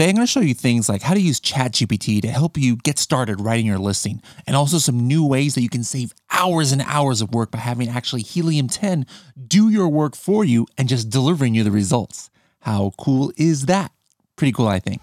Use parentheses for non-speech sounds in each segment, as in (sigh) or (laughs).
today I'm going to show you things like how to use ChatGPT to help you get started writing your listing, and also some new ways that you can save hours and hours of work by having actually Helium 10 do your work for you and just delivering you the results. How cool is that? Pretty cool, I think.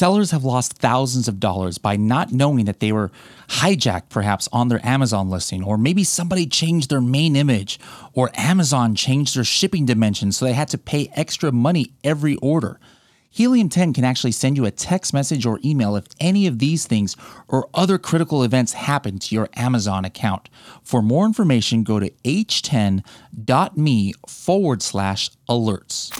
Sellers have lost thousands of dollars by not knowing that they were hijacked perhaps on their Amazon listing, or maybe somebody changed their main image, or Amazon changed their shipping dimensions so they had to pay extra money every order. Helium 10 can actually send you a text message or email if any of these things or other critical events happen to your Amazon account. For more information, go to h10.me forward slash alerts.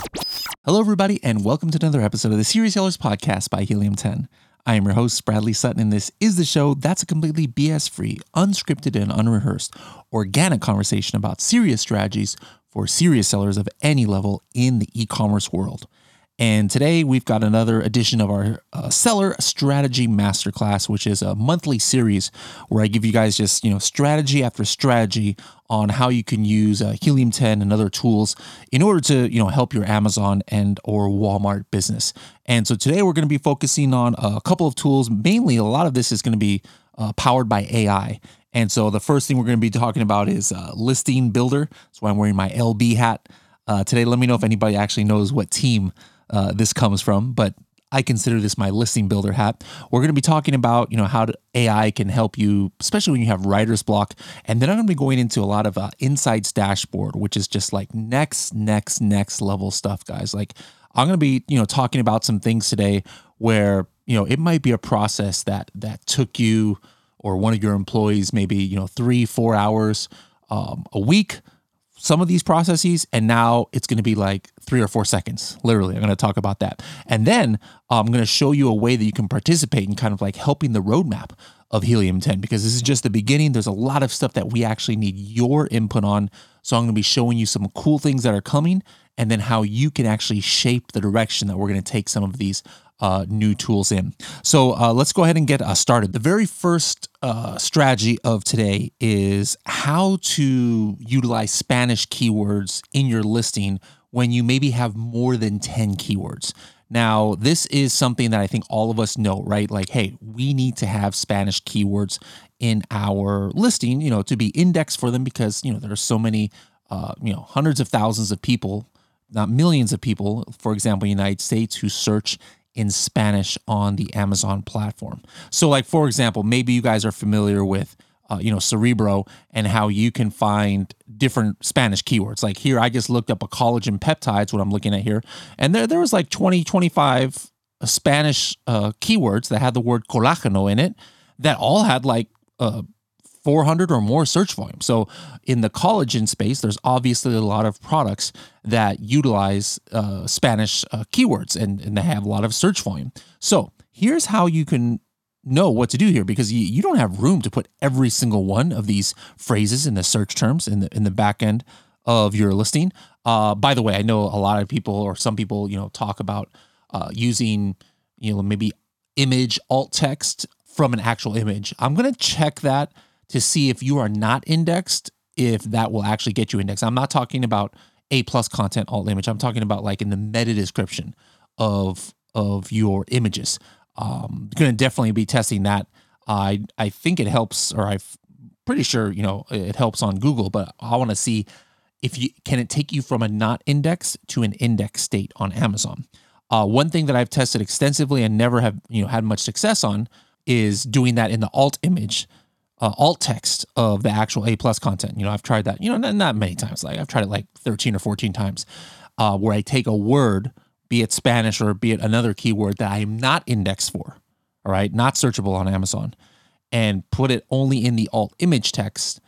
Hello, everybody, and welcome to another episode of the Serious Sellers Podcast by Helium 10. I am your host, Bradley Sutton, and this is the show that's a completely BS free, unscripted, and unrehearsed, organic conversation about serious strategies for serious sellers of any level in the e commerce world. And today we've got another edition of our uh, Seller Strategy Masterclass, which is a monthly series where I give you guys just, you know, strategy after strategy on how you can use uh, Helium 10 and other tools in order to, you know, help your Amazon and or Walmart business. And so today we're going to be focusing on a couple of tools. Mainly, a lot of this is going to be uh, powered by AI. And so the first thing we're going to be talking about is uh, Listing Builder. That's why I'm wearing my LB hat. Uh, today, let me know if anybody actually knows what team uh, this comes from, but I consider this my listing builder hat. We're going to be talking about, you know, how AI can help you, especially when you have writer's block. And then I'm going to be going into a lot of uh, Insights dashboard, which is just like next, next, next level stuff, guys. Like I'm going to be, you know, talking about some things today where, you know, it might be a process that that took you or one of your employees maybe, you know, three, four hours um, a week some of these processes and now it's going to be like three or four seconds literally. I'm going to talk about that. And then uh, i'm going to show you a way that you can participate in kind of like helping the roadmap of helium 10 because this is just the beginning. There's a lot of stuff that we actually need your input on. So i'm going to be showing you some cool things that are coming and then how you can actually shape the direction that we're going to take some of these uh, new tools in. So uh, let's go ahead and get uh, started. The very first uh, strategy of today is how to utilize Spanish keywords in your listing when you maybe have more than 10 keywords. Now, this is something that I think all of us know, right? Like, hey, we need to have Spanish keywords in our listing, you know, to be indexed for them because, you know, there are so many, uh, you know, hundreds of thousands of people, not millions of people, for example, United States, who search in Spanish on the Amazon platform. So, like for example, maybe you guys are familiar with uh, you know Cerebro and how you can find different Spanish keywords. Like here, I just looked up a collagen peptides. What I'm looking at here, and there there was like 20, 25 Spanish uh, keywords that had the word colágeno in it that all had like uh, 400 or more search volume. So in the collagen space, there's obviously a lot of products that utilize uh, Spanish uh, keywords and, and they have a lot of search volume. So here's how you can know what to do here because you, you don't have room to put every single one of these phrases in the search terms in the in the back end of your listing. Uh, by the way, I know a lot of people or some people, you know, talk about uh, using, you know, maybe image alt text from an actual image. I'm going to check that to see if you are not indexed, if that will actually get you indexed. I'm not talking about A plus content alt image. I'm talking about like in the meta description of of your images. Um, going to definitely be testing that. I I think it helps, or I'm pretty sure you know it helps on Google, but I want to see if you can it take you from a not index to an index state on Amazon. Uh, one thing that I've tested extensively and never have you know had much success on is doing that in the alt image uh, alt text of the actual A plus content. You know, I've tried that. You know, not, not many times. Like I've tried it like thirteen or fourteen times, uh, where I take a word, be it Spanish or be it another keyword that I am not indexed for, all right, not searchable on Amazon, and put it only in the alt image text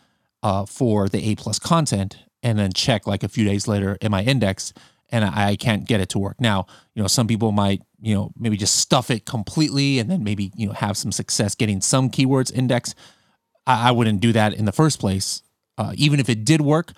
uh, for the A plus content, and then check like a few days later, am I indexed? And I, I can't get it to work. Now, you know, some people might, you know, maybe just stuff it completely, and then maybe you know have some success getting some keywords indexed I, I wouldn't do that in the first place. Uh, even if it did work,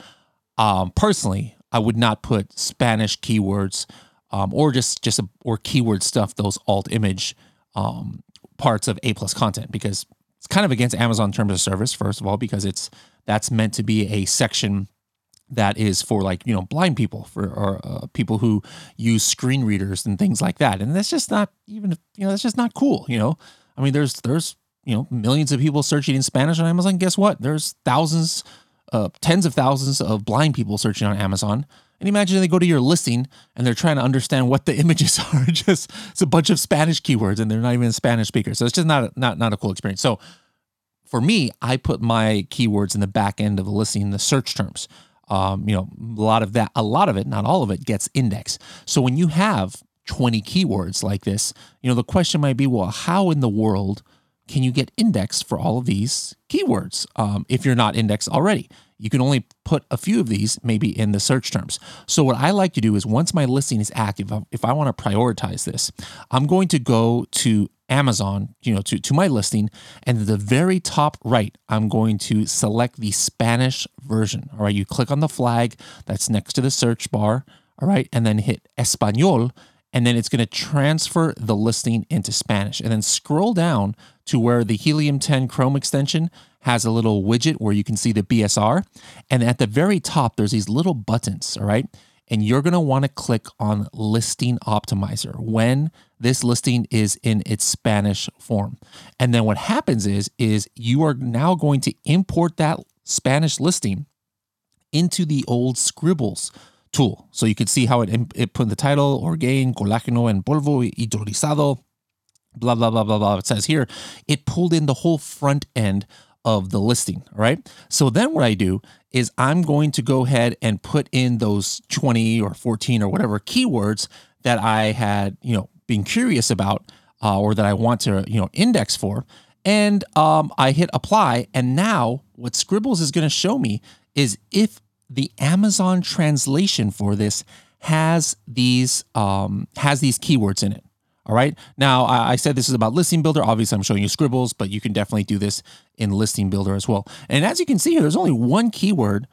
um, personally, I would not put Spanish keywords um, or just just a, or keyword stuff those alt image um, parts of A plus content because it's kind of against Amazon terms of service, first of all, because it's that's meant to be a section that is for like you know blind people for or uh, people who use screen readers and things like that and that's just not even you know that's just not cool you know i mean there's there's you know millions of people searching in spanish on amazon. Guess what? There's thousands uh, tens of thousands of blind people searching on amazon. And imagine they go to your listing and they're trying to understand what the (laughs) images are. Just it's a bunch of spanish keywords and they're not even spanish speakers. So it's just not not not a cool experience. So for me i put my keywords in the back end of the listing the search terms. Um, you know, a lot of that, a lot of it, not all of it, gets indexed. So when you have 20 keywords like this, you know, the question might be, well, how in the world can you get indexed for all of these keywords um, if you're not indexed already? You can only put a few of these maybe in the search terms. So what I like to do is once my listing is active, if I want to prioritize this, I'm going to go to Amazon, you know, to, to my listing. And the very top right, I'm going to select the Spanish version. All right. You click on the flag that's next to the search bar. All right. And then hit Espanol. And then it's going to transfer the listing into Spanish. And then scroll down to where the Helium 10 Chrome extension has a little widget where you can see the BSR. And at the very top, there's these little buttons. All right and you're going to want to click on listing optimizer when this listing is in its Spanish form. And then what happens is is you are now going to import that Spanish listing into the old Scribbles tool. So you can see how it, it put in the title, Orgain, colágeno en polvo hidrolizado, blah, blah, blah, blah, blah. It says here, it pulled in the whole front end of the listing. Right. So then what I do is I'm going to go ahead and put in those 20 or 14 or whatever keywords that I had, you know, been curious about uh, or that I want to, you know, index for. And um, I hit apply. And now what Scribbles is going to show me is if the Amazon translation for this has these um, has these keywords in it. All right. Now, I said this is about Listing Builder. Obviously, I'm showing you Scribbles, but you can definitely do this in Listing Builder as well. And as you can see here, there's only one keyword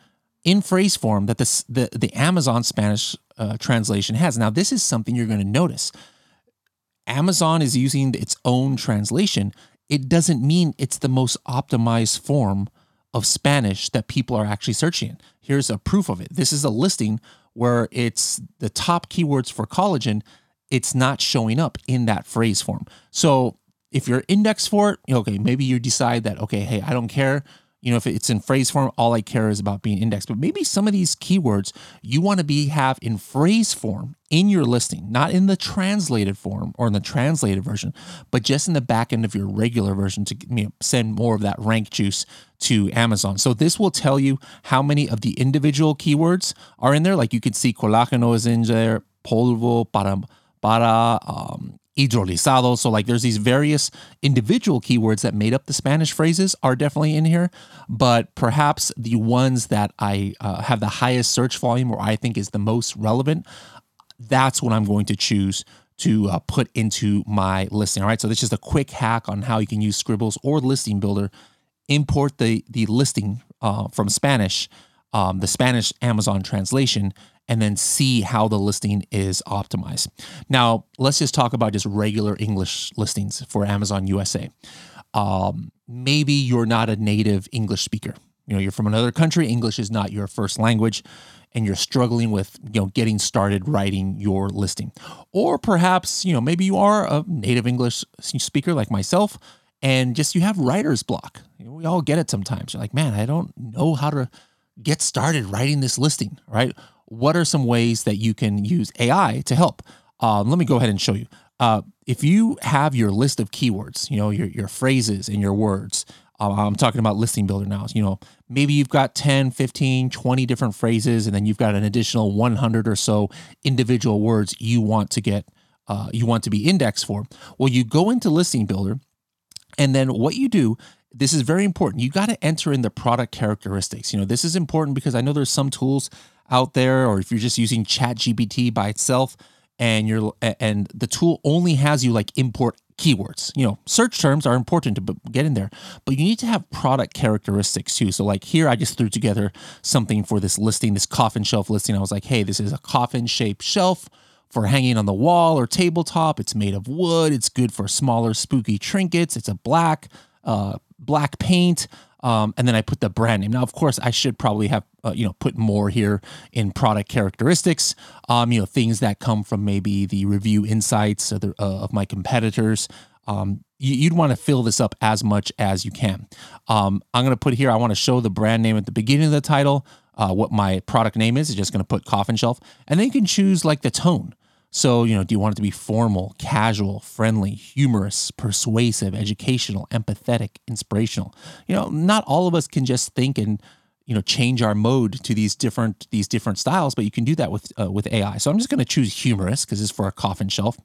in phrase form that the, the, Amazon Spanish uh, translation has. Now, this is something you're going to notice. Amazon is using its own translation. It doesn't mean it's the most optimized form of Spanish that people are actually searching. Here's a proof of it. This is a listing where it's the top keywords for collagen it's not showing up in that phrase form. So if you're indexed for it, okay, maybe you decide that, okay, hey, I don't care. You know, if it's in phrase form, all I care is about being indexed. But maybe some of these keywords you want to be have in phrase form in your listing, not in the translated form or in the translated version, but just in the back end of your regular version to you know, send more of that rank juice to Amazon. So this will tell you how many of the individual keywords are in there. Like you could see colágeno is in there, polvo para para, um, hidrolizado. So, like, there's these various individual keywords that made up the Spanish phrases are definitely in here, but perhaps the ones that I uh, have the highest search volume or I think is the most relevant, that's what I'm going to choose to uh, put into my listing. All right. So, this is just a quick hack on how you can use Scribbles or Listing Builder, import the, the listing uh, from Spanish. Um, the Spanish Amazon translation and then see how the listing is optimized. Now, let's just talk about just regular English listings for Amazon USA. Um, maybe you're not a native English speaker. You know, you're from another country, English is not your first language, and you're struggling with, you know, getting started writing your listing. Or perhaps, you know, maybe you are a native English speaker like myself, and just you have writer's block. You know, we all get it sometimes. You're like, man, I don't know how to get started writing this listing, right? what are some ways that you can use AI to help? Um, let me go ahead and show you. Uh, if you have your list of keywords, you know, your, your phrases and your words, uh, I'm talking about listing builder now, you know, maybe you've got 10, 15, 20 different phrases, and then you've got an additional 100 or so individual words you want to get, uh, you want to be indexed for. Well, you go into listing builder, and then what you do this is very important. You got to enter in the product characteristics. You know, this is important because I know there's some tools out there, or if you're just using Chat GPT by itself, and you're and the tool only has you like import keywords. You know, search terms are important to get in there, but you need to have product characteristics too. So like here, I just threw together something for this listing, this coffin shelf listing. I was like, hey, this is a coffin shaped shelf for hanging on the wall or tabletop. It's made of wood. It's good for smaller spooky trinkets. It's a black uh, black paint. Um, and then I put the brand name. Now, of course, I should probably have uh, you know put more here in product characteristics. Um, you know things that come from maybe the review insights of, the, uh, of my competitors. Um, you, would want to fill this up as much as you can. Um, I'm going to put here. I want to show the brand name at the beginning of the title. Uh, what my product name is. It's just going to put coffin shelf, and then you can choose like the tone. So, you know, do you want it to be formal, casual, friendly, humorous, persuasive, educational, empathetic, inspirational? You know, not all of us can just think and you know change our mode to these different these different styles, but you can do that with uh, with AI. So I'm just going to choose humorous because it's for a coffin shelf.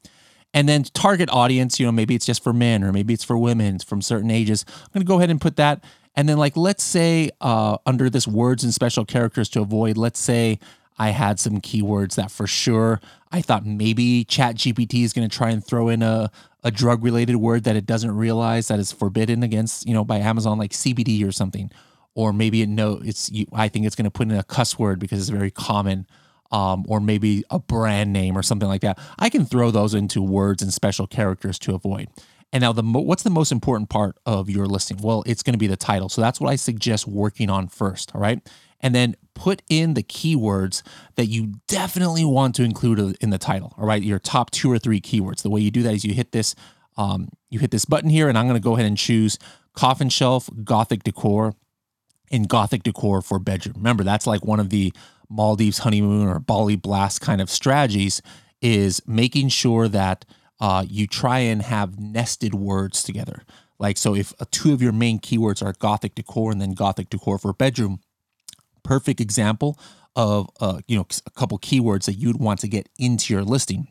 And then target audience, you know, maybe it's just for men or maybe it's for women from certain ages. I'm going to go ahead and put that. And then like let's say uh, under this words and special characters to avoid, let's say I had some keywords that for sure I thought maybe ChatGPT is going to try and throw in a, a drug related word that it doesn't realize that is forbidden against, you know, by Amazon, like CBD or something. Or maybe it no, it's, I think it's going to put in a cuss word because it's very common. Um, or maybe a brand name or something like that. I can throw those into words and special characters to avoid. And now, the mo- what's the most important part of your listing? Well, it's going to be the title. So that's what I suggest working on first. All right and then put in the keywords that you definitely want to include in the title. All right, your top two or three keywords. The way you do that is you hit this, um, you hit this button here, and I'm going to go ahead and choose coffin shelf, gothic decor, and gothic decor for bedroom. Remember, that's like one of the Maldives honeymoon or Bali blast kind of strategies is making sure that uh, you try and have nested words together. Like, so if two of your main keywords are gothic decor and then gothic decor for bedroom, perfect example of uh, you know a couple keywords that you'd want to get into your listing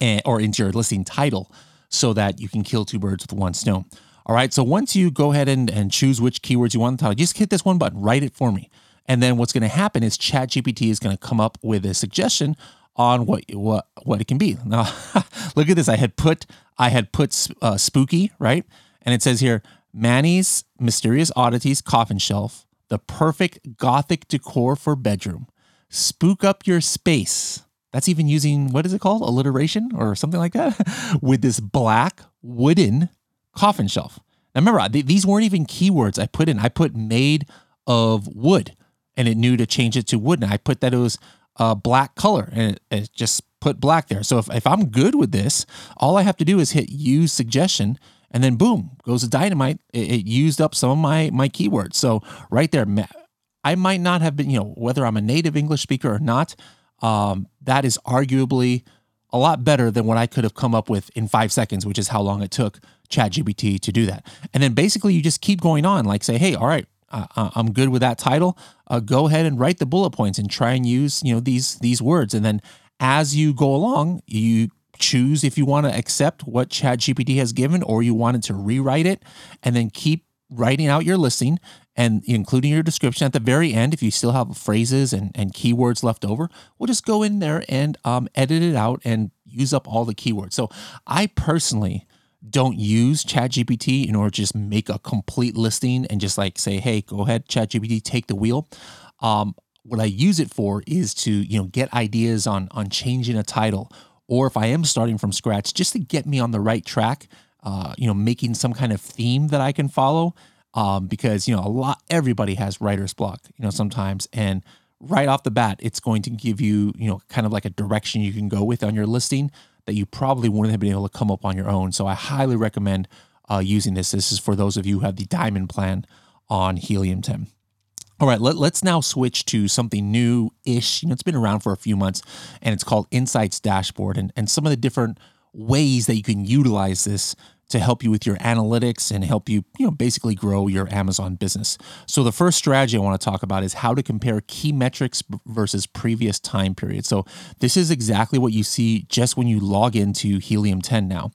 and, or into your listing title so that you can kill two birds with one stone. All right. So once you go ahead and, and choose which keywords you want the title, just hit this one button, write it for me. And then what's going to happen is ChatGPT is going to come up with a suggestion on what what what it can be. Now, (laughs) look at this. I had put I had put uh, spooky right, and it says here Manny's mysterious oddities coffin shelf the perfect gothic decor for bedroom. Spook up your space. That's even using what is it called? Alliteration or something like that (laughs) with this black wooden coffin shelf. Now remember, these weren't even keywords I put in. I put made of wood and it knew to change it to wood. And I put that it was a black color and it, it just put black there. So if, if I'm good with this, all I have to do is hit use suggestion and then boom goes the dynamite. It, it, used up some of my my keywords. So right there, I might not have been, you know, whether I'm a native English speaker or not. Um, that is arguably a lot better than what I could have come up with in five seconds, which is how long it took ChatGPT to do that. And then basically you just keep going on, like say, hey, all right, uh, I'm good with that title. Uh, go ahead and write the bullet points and try and use you know these these words. And then as you go along, you choose if you want to accept what ChatGPT has given or you wanted to rewrite it and then keep writing out your listing and including your description at the very end. If you still have phrases and, and keywords left over, we'll just go in there and um, edit it out and use up all the keywords. So I personally don't use ChatGPT in order to just make a complete listing and just like say, hey, go ahead, ChatGPT, take the wheel. Um, what I use it for is to you know get ideas on on changing a title or if I am starting from scratch, just to get me on the right track, uh, you know, making some kind of theme that I can follow. Um, because, you know, a lot, everybody has writer's block, you know, sometimes. And right off the bat, it's going to give you, you know, kind of like a direction you can go with on your listing that you probably wouldn't have been able to come up on your own. So I highly recommend uh, using this. This is for those of you who have the diamond plan on Helium 10. All right, let, us now switch to something new ish. You know, it's been around for a few months and it's called Insights Dashboard and, and some of the different ways that you can utilize this to help you with your analytics and help you, you know, basically grow your Amazon business. So the first strategy I want to talk about is how to compare key metrics versus previous time periods. So this is exactly what you see just when you log into Helium 10 now.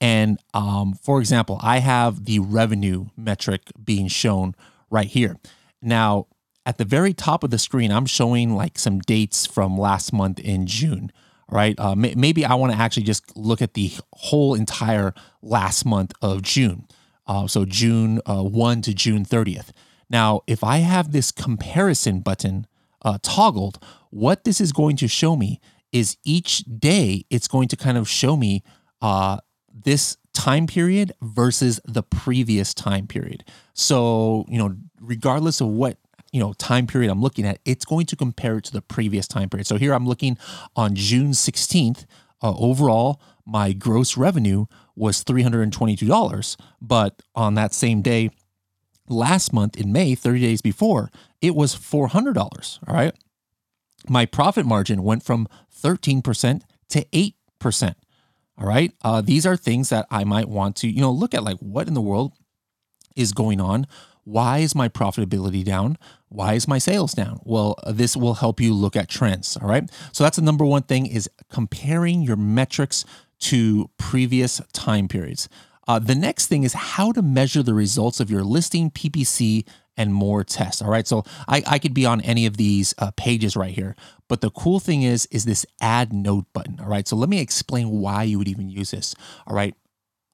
And um, for example, I have the revenue metric being shown right here. Now, at the very top of the screen, I'm showing like some dates from last month in June. Right. Uh, maybe I want to actually just look at the whole entire last month of June. Uh, so June uh, 1 to June 30th. Now, if I have this comparison button uh, toggled, what this is going to show me is each day it's going to kind of show me uh, this time period versus the previous time period. So, you know, regardless of what you know time period I'm looking at, it's going to compare it to the previous time period. So here I'm looking on June 16th. Uh, overall, my gross revenue was $322, but on that same day last month in May, 30 days before, it was $400. All right. My profit margin went from 13% to 8%. All right. Uh, these are things that I might want to, you know, look at like what in the world is going on? Why is my profitability down? Why is my sales down? Well, this will help you look at trends. All right. So that's the number one thing is comparing your metrics to previous time periods. Uh, the next thing is how to measure the results of your listing, PPC, and more tests. All right. So I, I could be on any of these uh, pages right here. But the cool thing is, is this add note button. All right. So let me explain why you would even use this. All right.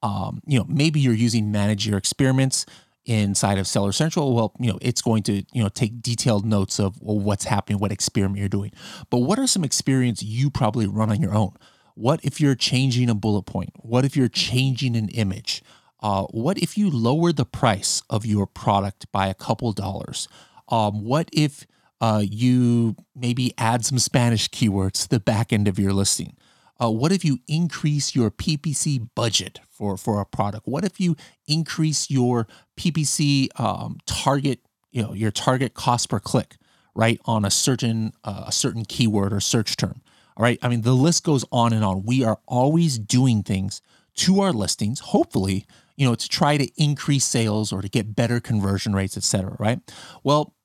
Um, you know, maybe you're using manage your experiments inside of Seller Central. Well, you know, it's going to, you know, take detailed notes of well, what's happening, what experiment you're doing. But what are some experiments you probably run on your own? What if you're changing a bullet point? What if you're changing an image? Uh, what if you lower the price of your product by a couple dollars? Um, what if uh, you maybe add some Spanish keywords to the back end of your listing? Uh, what if you increase your PPC budget for, for a product? What if you increase your PPC um, target, you know, your target cost per click, right, on a certain uh, a certain keyword or search term? All right. I mean, the list goes on and on. We are always doing things to our listings, hopefully, you know, to try to increase sales or to get better conversion rates, et cetera. Right. Well,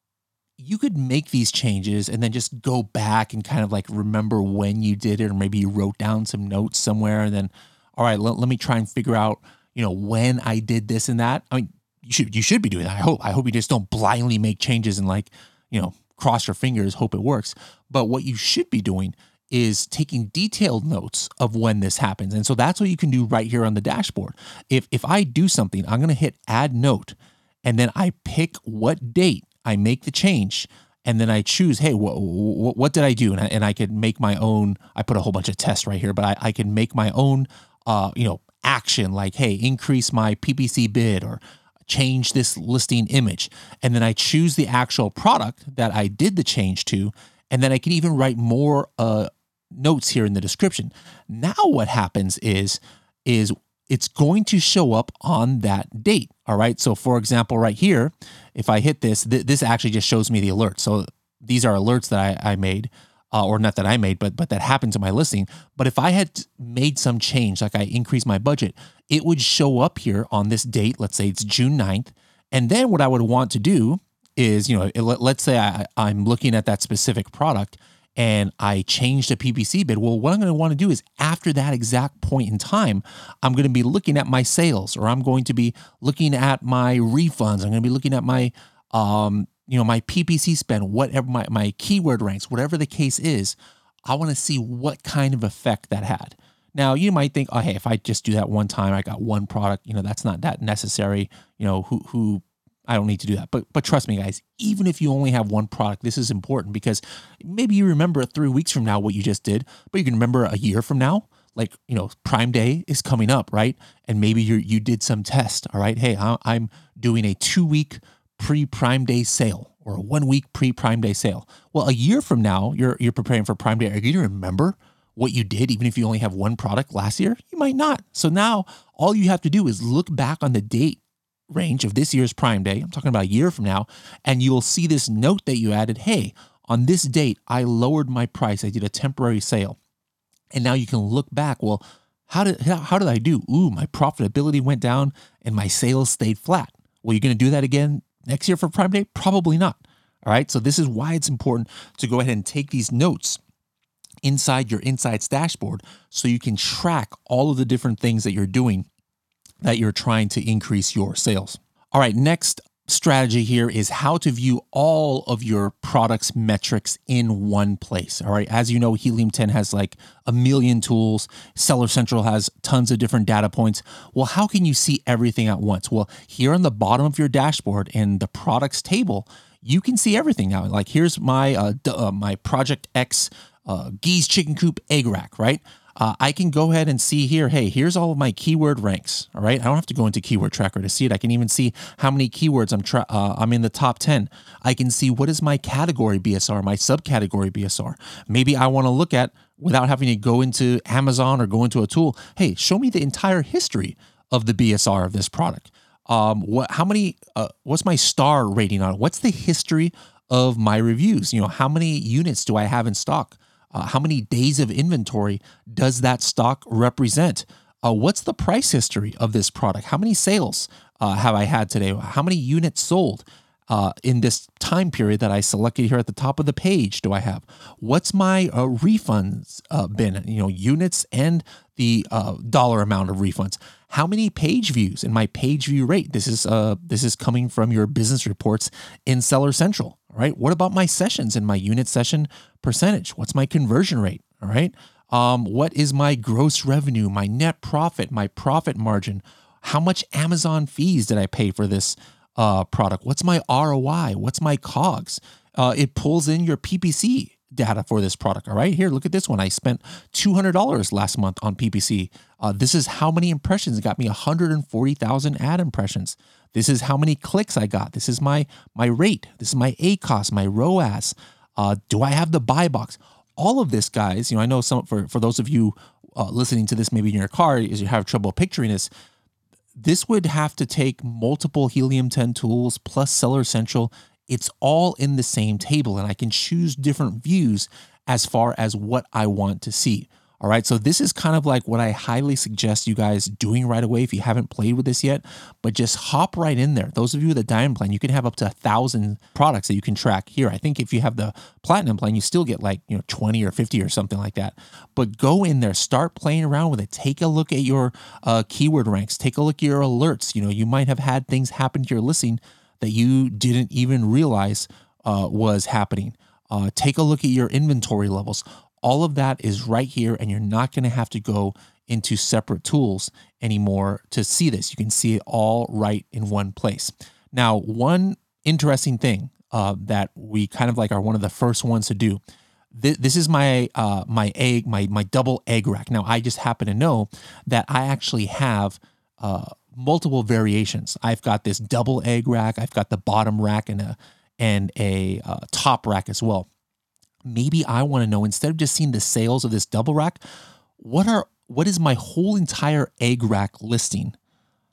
you could make these changes and then just go back and kind of like remember when you did it, or maybe you wrote down some notes somewhere and then, all right, let, let me try and figure out, you know, when I did this and that. I mean, you should you should be doing that. I hope. I hope you just don't blindly make changes and like, you know, cross your fingers, hope it works. But what you should be doing is taking detailed notes of when this happens. And so that's what you can do right here on the dashboard. If if I do something, I'm going to hit add note and then I pick what date I make the change and then I choose, hey, what, what, what did I do? And I, and I could make my own, I put a whole bunch of tests right here, but I, I can make my own, uh, you know, action like, hey, increase my PPC bid or change this listing image. And then I choose the actual product that I did the change to. And then I can even write more uh, notes here in the description. Now what happens is is it's going to show up on that date. All right. So for example, right here, if I hit this, th- this actually just shows me the alert. So these are alerts that I, I made, uh, or not that I made, but but that happened to my listing. But if I had made some change, like I increased my budget, it would show up here on this date. Let's say it's June 9th. And then what I would want to do is, you know, let's say I, I'm looking at that specific product and I changed a PPC bid, well, what I'm going to want to do is after that exact point in time, I'm going to be looking at my sales or I'm going to be looking at my refunds. I'm going to be looking at my, um, you know, my PPC spend, whatever my, my keyword ranks, whatever the case is. I want to see what kind of effect that had. Now you might think, oh, hey, if I just do that one time, I got one product. You know, that's not that necessary. You know, who who I don't need to do that. But but trust me, guys, even if you only have one product, this is important because maybe you remember three weeks from now what you just did, but you can remember a year from now. Like you know, Prime Day is coming up, right? And maybe you you did some test. All right, hey, I'm doing a two week pre Prime Day sale or a one week pre Prime Day sale. Well, a year from now, you're you're preparing for Prime Day. Are you going to remember what you did, even if you only have one product last year? You might not. So now all you have to do is look back on the date range of this year's Prime Day, I'm talking about a year from now, and you will see this note that you added hey, on this date, I lowered my price. I did a temporary sale. And now you can look back. Well, how did how did I do? Ooh, my profitability went down and my sales stayed flat. Well, you're going to do that again next year for Prime Day? Probably not. All right. So this is why it's important to go ahead and take these notes inside your insights dashboard so you can track all of the different things that you're doing that you're trying to increase your sales. All right, next strategy here is how to view all of your products metrics in one place. All right. As you know, Helium 10 has like a million tools. Seller Central has tons of different data points. Well, how can you see everything at once? Well, here on the bottom of your dashboard in the products table, you can see everything now. Like here's my uh, uh my Project X uh, Geese chicken coop egg rack, right? Uh, I can go ahead and see here, hey, here's all of my keyword ranks. All right. I don't have to go into keyword tracker to see it. I can even see how many keywords I'm, tra- uh, I'm in the top 10. I can see what is my category BSR, my subcategory BSR. Maybe I want to look at without having to go into Amazon or go into a tool. Hey, show me the entire history of the BSR of this product. Um, what, how many, uh, what's my star rating on it? What's the history of my reviews? You know, how many units do I have in stock? Uh, how many days of inventory does that stock represent? Uh, what's the price history of this product? How many sales uh, have I had today? How many units sold? uh, in this time period that I selected here at the top of the page do I have? What's my uh, refunds uh, been? You know, units and the dollar amount of refunds. How many page views and my page view rate? This is this is coming from your business reports in Seller Central. Right. What about my sessions and my unit session percentage? What's my conversion rate? All right. Um, what is my gross revenue, my net profit, my profit margin? How much Amazon fees did I pay for this uh, product? What's my ROI? What's my COGS? Uh, it pulls in your PPC data for this product. All right, here, look at this one. I spent $200 last month on PPC. Uh, this is how many impressions. It got me 140,000 ad impressions. This is how many clicks I got. This is my my rate. This is my ACOS, my ROAS. Uh, do I have the buy box? All of this, guys. You know, I know some for for those of you uh, listening to this, maybe in your car, is you have trouble picturing this this would have to take multiple Helium 10 tools plus Seller Central. It's all in the same table, and I can choose different views as far as what I want to see. All right, so this is kind of like what I highly suggest you guys doing right away if you haven't played with this yet. But just hop right in there. Those of you with a diamond plan, you can have up to a thousand products that you can track here. I think if you have the platinum plan, you still get like you know 20 or 50 or something like that. But go in there, start playing around with it. Take a look at your uh, keyword ranks. Take a look at your alerts. You know, you might have had things happen to your listing that you didn't even realize uh, was happening. Uh, take a look at your inventory levels all of that is right here, and you're not going to have to go into separate tools anymore to see this. You can see it all right in one place. Now, one interesting thing uh, that we kind of like are one of the first ones to do. This, is my uh, my egg my my double egg rack. Now, I just happen to know that I actually have uh, multiple variations. I've got this double egg rack. I've got the bottom rack and a and a uh, top rack as well maybe I want to know instead of just seeing the sales of this double rack, what are what is my whole entire egg rack listing?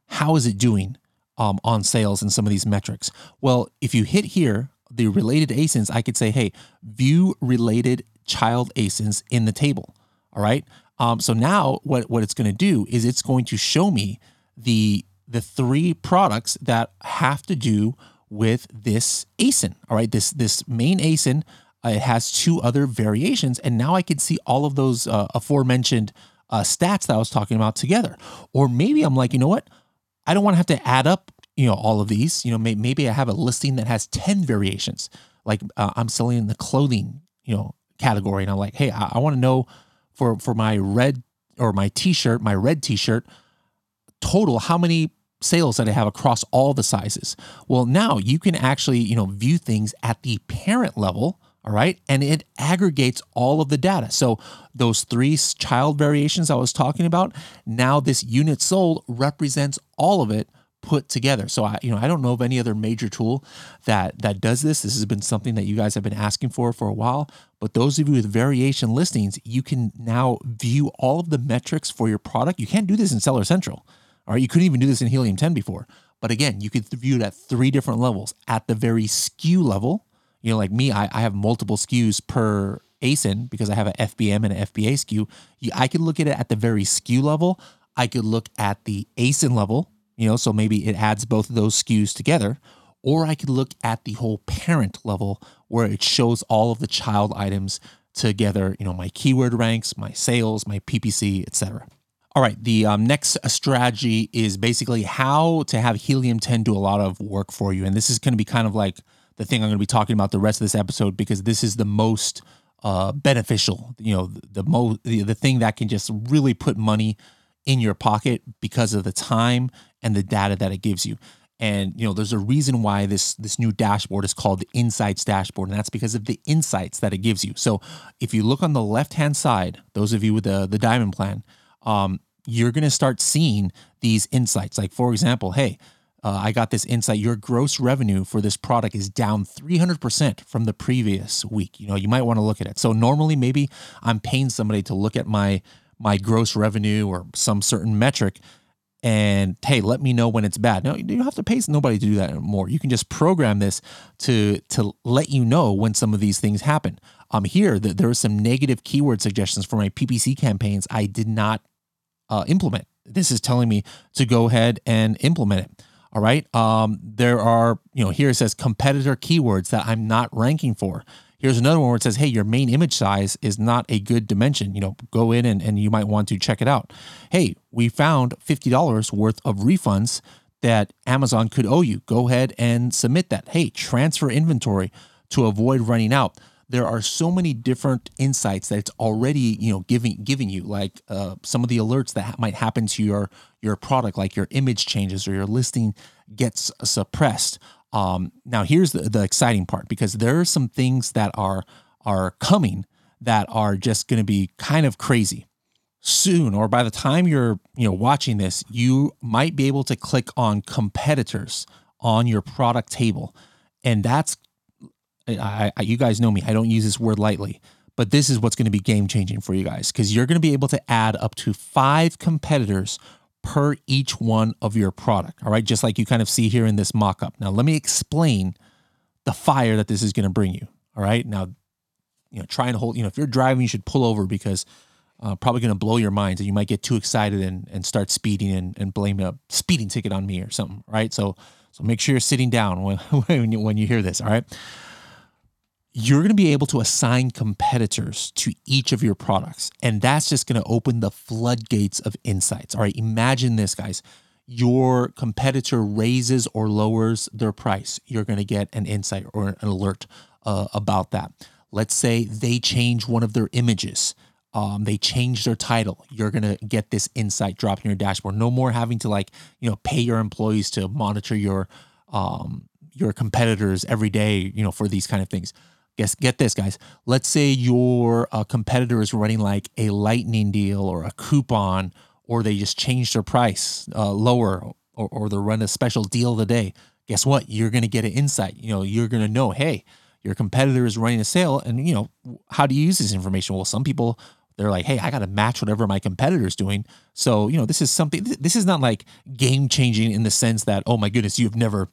How is it doing um, on sales and some of these metrics? Well, if you hit here, the related ASINs, I could say, hey, view related child ASINs in the table. All right. Um, so now what, what it's going to do is it's going to show me the the three products that have to do with this ASIN. All right. This this main ASIN uh, it has two other variations, and now I can see all of those uh, aforementioned uh, stats that I was talking about together. Or maybe I'm like, you know what? I don't want to have to add up, you know, all of these. You know, may- maybe I have a listing that has ten variations. Like uh, I'm selling in the clothing, you know, category, and I'm like, hey, I, I want to know for for my red or my T-shirt, my red T-shirt, total how many sales that I have across all the sizes. Well, now you can actually, you know, view things at the parent level all right. And it aggregates all of the data. So those three child variations I was talking about, now this unit sold represents all of it put together. So I, you know, I don't know of any other major tool that that does this. This has been something that you guys have been asking for for a while. But those of you with variation listings, you can now view all of the metrics for your product. You can't do this in Seller Central. All right, you couldn't even do this in Helium 10 before. But again, you could view it at three different levels. At the very SKU level, you know, like me, I, I have multiple SKUs per ASIN because I have an FBM and an FBA SKU. I could look at it at the very SKU level. I could look at the ASIN level, you know, so maybe it adds both of those SKUs together. Or I could look at the whole parent level where it shows all of the child items together, you know, my keyword ranks, my sales, my PPC, etc. All right, the um, next strategy is basically how to have Helium 10 do a lot of work for you. And this is going to be kind of like the thing I'm going to be talking about the rest of this episode because this is the most uh, beneficial. You know, the, the most the, the thing that can just really put money in your pocket because of the time and the data that it gives you. And you know, there's a reason why this this new dashboard is called the Insights dashboard, and that's because of the insights that it gives you. So, if you look on the left hand side, those of you with the the diamond plan, um, you're going to start seeing these insights. Like for example, hey, uh, I got this insight. Your gross revenue for this product is down 300% from the previous week. You know, you might want to look at it. So normally, maybe I'm paying somebody to look at my my gross revenue or some certain metric and hey, let me know when it's bad. No, you don't have to pay nobody to do that anymore. You can just program this to to let you know when some of these things happen. Um, here the, there are some negative keyword suggestions for my PPC campaigns I did not uh, implement. This is telling me to go ahead and implement it. All right. Um, there are, you know, here it says competitor keywords that I'm not ranking for. Here's another one where it says, hey, your main image size is not a good dimension. You know, go in and, and you might want to check it out. Hey, we found $50 worth of refunds that Amazon could owe you. Go ahead and submit that. Hey, transfer inventory to avoid running out. There are so many different insights that it's already, you know, giving giving you, like uh, some of the alerts that might happen to your your product, like your image changes or your listing gets suppressed. Um, now, here's the, the exciting part because there are some things that are are coming that are just going to be kind of crazy soon or by the time you're you know watching this you might be able to click on competitors on your product table and that's I, I, you guys know me i don't use this word lightly but this is what's going to be game changing for you guys because you're going to be able to add up to five competitors per each one of your product. All right. Just like you kind of see here in this mock up. Now, let me explain the fire that this is going to bring you. All right. Now, you know, try and hold, you know, if you're driving, you should pull over because uh, probably going to blow your minds and you might get too excited and, and start speeding and, and blame a speeding ticket on me or something. Right. So, so make sure you're sitting down when, (laughs) when you, when you hear this. All right you're going to be able to assign competitors to each of your products. And that's just going to open the floodgates of insights. All right, imagine this, guys. Your competitor raises or lowers their price. You're going to get an insight or an alert uh, about that. Let's say they change one of their images. Um, they change their title. You're gonna get this insight dropped in your dashboard. No more having to like you know pay your employees to monitor your um, your competitors every day. You know for these kind of things guess get this guys. Let's say your uh, competitor is running like a lightning deal or a coupon or they just changed their price uh, lower or, or they run a special deal of the day. Guess what? You're going to get an insight. You know you're going to know hey your competitor is running a sale and you know how do you use this information? Well some people they're like hey i got to match whatever my competitor is doing. So you know this is something this is not like game changing in the sense that oh my goodness you've never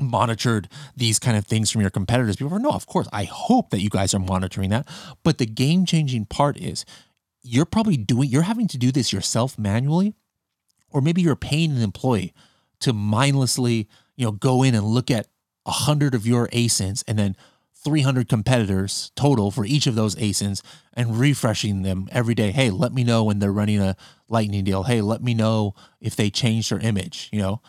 monitored these kind of things from your competitors before. No, of course, I hope that you guys are monitoring that. But the game changing part is you're probably doing, you're having to do this yourself manually, or maybe you're paying an employee to mindlessly, you know, go in and look at a hundred of your ASINs and then 300 competitors total for each of those ASINs and refreshing them every day. Hey, let me know when they're running a lightning deal. Hey, let me know if they change their image, you know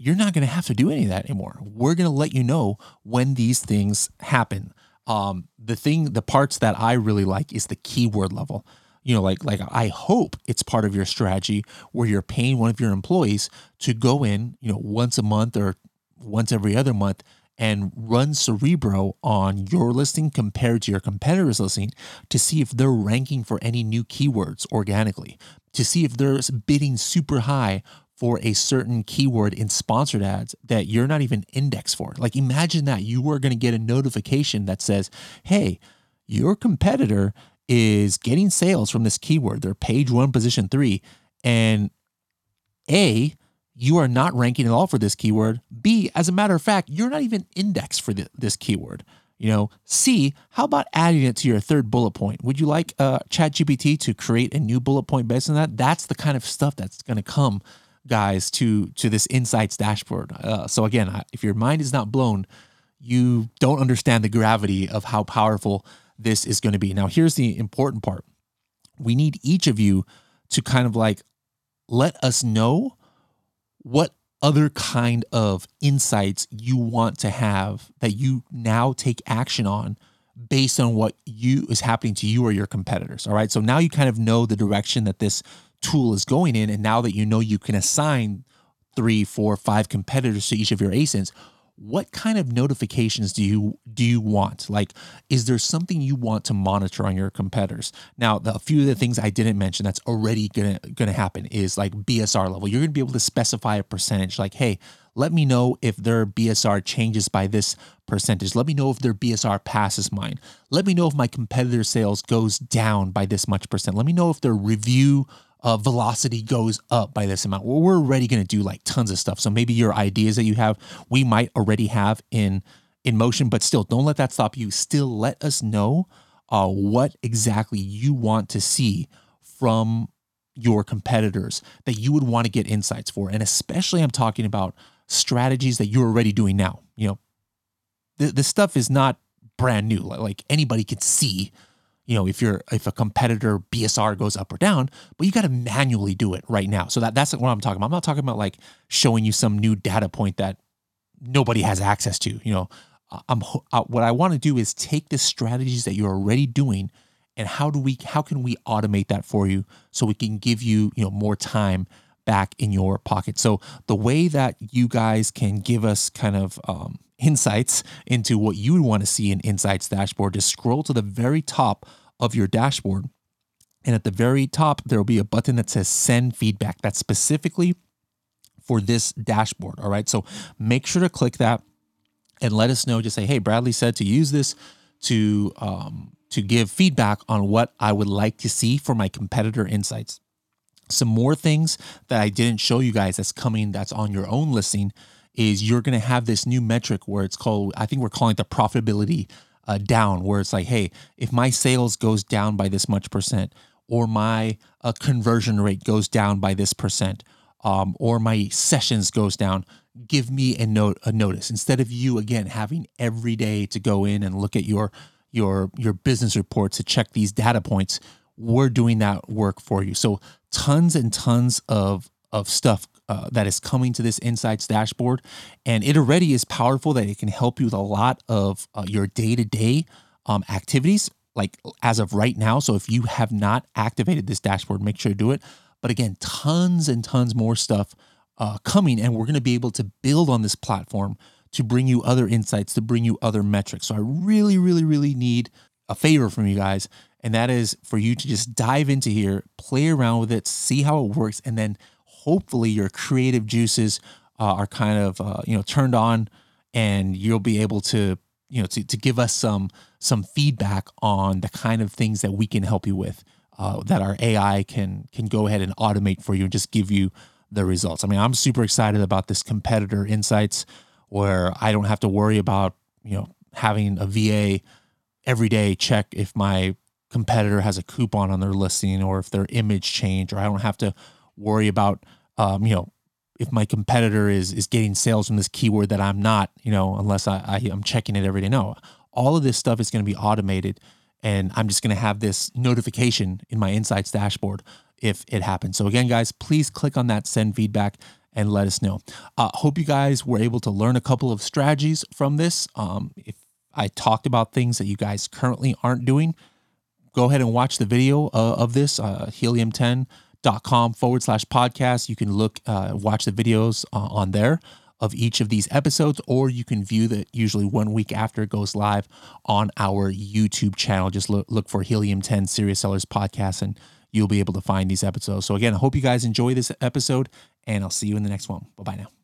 you're not going to have to do any of that anymore. We're going to let you know when these things happen. Um, the thing, the parts that I really like is the keyword level. You know, like like I hope it's part of your strategy where you're paying one of your employees to go in, you know, once a month or once every other month and run Cerebro on your listing compared to your competitor's listing to see if they're ranking for any new keywords organically, to see if they're bidding super high for a certain keyword in sponsored ads that you're not even indexed for. Like imagine that you were going to get a notification that says, "Hey, your competitor is getting sales from this keyword. They're page 1 position 3 and A, you are not ranking at all for this keyword. B, as a matter of fact, you're not even indexed for the, this keyword. You know, C, how about adding it to your third bullet point? Would you like uh, ChatGPT to create a new bullet point based on that? That's the kind of stuff that's going to come guys to to this insights dashboard. Uh, so again, if your mind is not blown, you don't understand the gravity of how powerful this is going to be. Now, here's the important part: we need each of you to kind of like let us know what other kind of insights you want to have that you now take action on based on what you is happening to you or your competitors all right so now you kind of know the direction that this tool is going in. And now that you know you can assign three, four, five competitors to each of your ASINs, what kind of notifications do you do you want like is there something you want to monitor on your competitors now the, a few of the things i didn't mention that's already gonna gonna happen is like bsr level you're gonna be able to specify a percentage like hey let me know if their bsr changes by this percentage let me know if their bsr passes mine let me know if my competitor sales goes down by this much percent let me know if their review uh, velocity goes up by this amount. Well, we're already going to do like tons of stuff. So maybe your ideas that you have, we might already have in in motion, but still, don't let that stop you. Still, let us know uh, what exactly you want to see from your competitors that you would want to get insights for, and especially I'm talking about strategies that you're already doing now. You know, the the stuff is not brand new. Like anybody can see you know if you're if a competitor bsr goes up or down but you got to manually do it right now so that that's what i'm talking about i'm not talking about like showing you some new data point that nobody has access to you know i'm uh, what i want to do is take the strategies that you're already doing and how do we how can we automate that for you so we can give you you know more time back in your pocket so the way that you guys can give us kind of um, insights into what you would want to see in insights dashboard just scroll to the very top of your dashboard. And at the very top, there will be a button that says send feedback. That's specifically for this dashboard. All right. So make sure to click that and let us know. Just say, hey, Bradley said to use this to um, to give feedback on what I would like to see for my competitor insights. Some more things that I didn't show you guys that's coming that's on your own listing is you're going to have this new metric where it's called, I think we're calling it the profitability uh, down where it's like, hey, if my sales goes down by this much percent, or my uh, conversion rate goes down by this percent, um, or my sessions goes down, give me a note a notice instead of you again having every day to go in and look at your your your business reports to check these data points. We're doing that work for you. So tons and tons of of stuff uh, that is coming to this insights dashboard. And it already is powerful that it can help you with a lot of uh, your day-to-day um, activities like as of right now. So if you have not activated this dashboard make sure to do it. But again tons and tons more stuff uh, coming and we're going to be able to build on this platform to bring you other insights to bring you other metrics. So i really really really need a favor from you guys and that is for you to just dive into here play around with it see how it works and then hopefully your creative juices uh, are kind of uh, you know turned on and you'll be able to you know to, to give us some some feedback on the kind of things that we can help you with uh, that our ai can can go ahead and automate for you and just give you the results. I mean i'm super excited about this competitor insights where i don't have to worry about you know having a va every day check if my competitor has a coupon on their listing or if their image changed or i don't have to worry about, um, you know, if my competitor is is getting sales from this keyword that I'm not, you know, unless I, I am checking it every day. No, all of this stuff is going to be automated, and I'm just going to have this notification in my Insights dashboard if it happens. So again, guys, please click on that send feedback and let us know. Uh, hope you guys were able to learn a couple of strategies from this. Um, if I talked about things that you guys currently aren't doing, go ahead and watch the video uh, of this uh, helium10.com forward slash podcast. You can look, uh, watch the videos uh, on there of each of these episodes, or you can view that usually one week after it goes live on our YouTube channel. Just look, look for Helium 10 Serious Sellers Podcast and you'll be able to find these episodes. So, again, I hope you guys enjoy this episode and I'll see you in the next one. Bye bye now.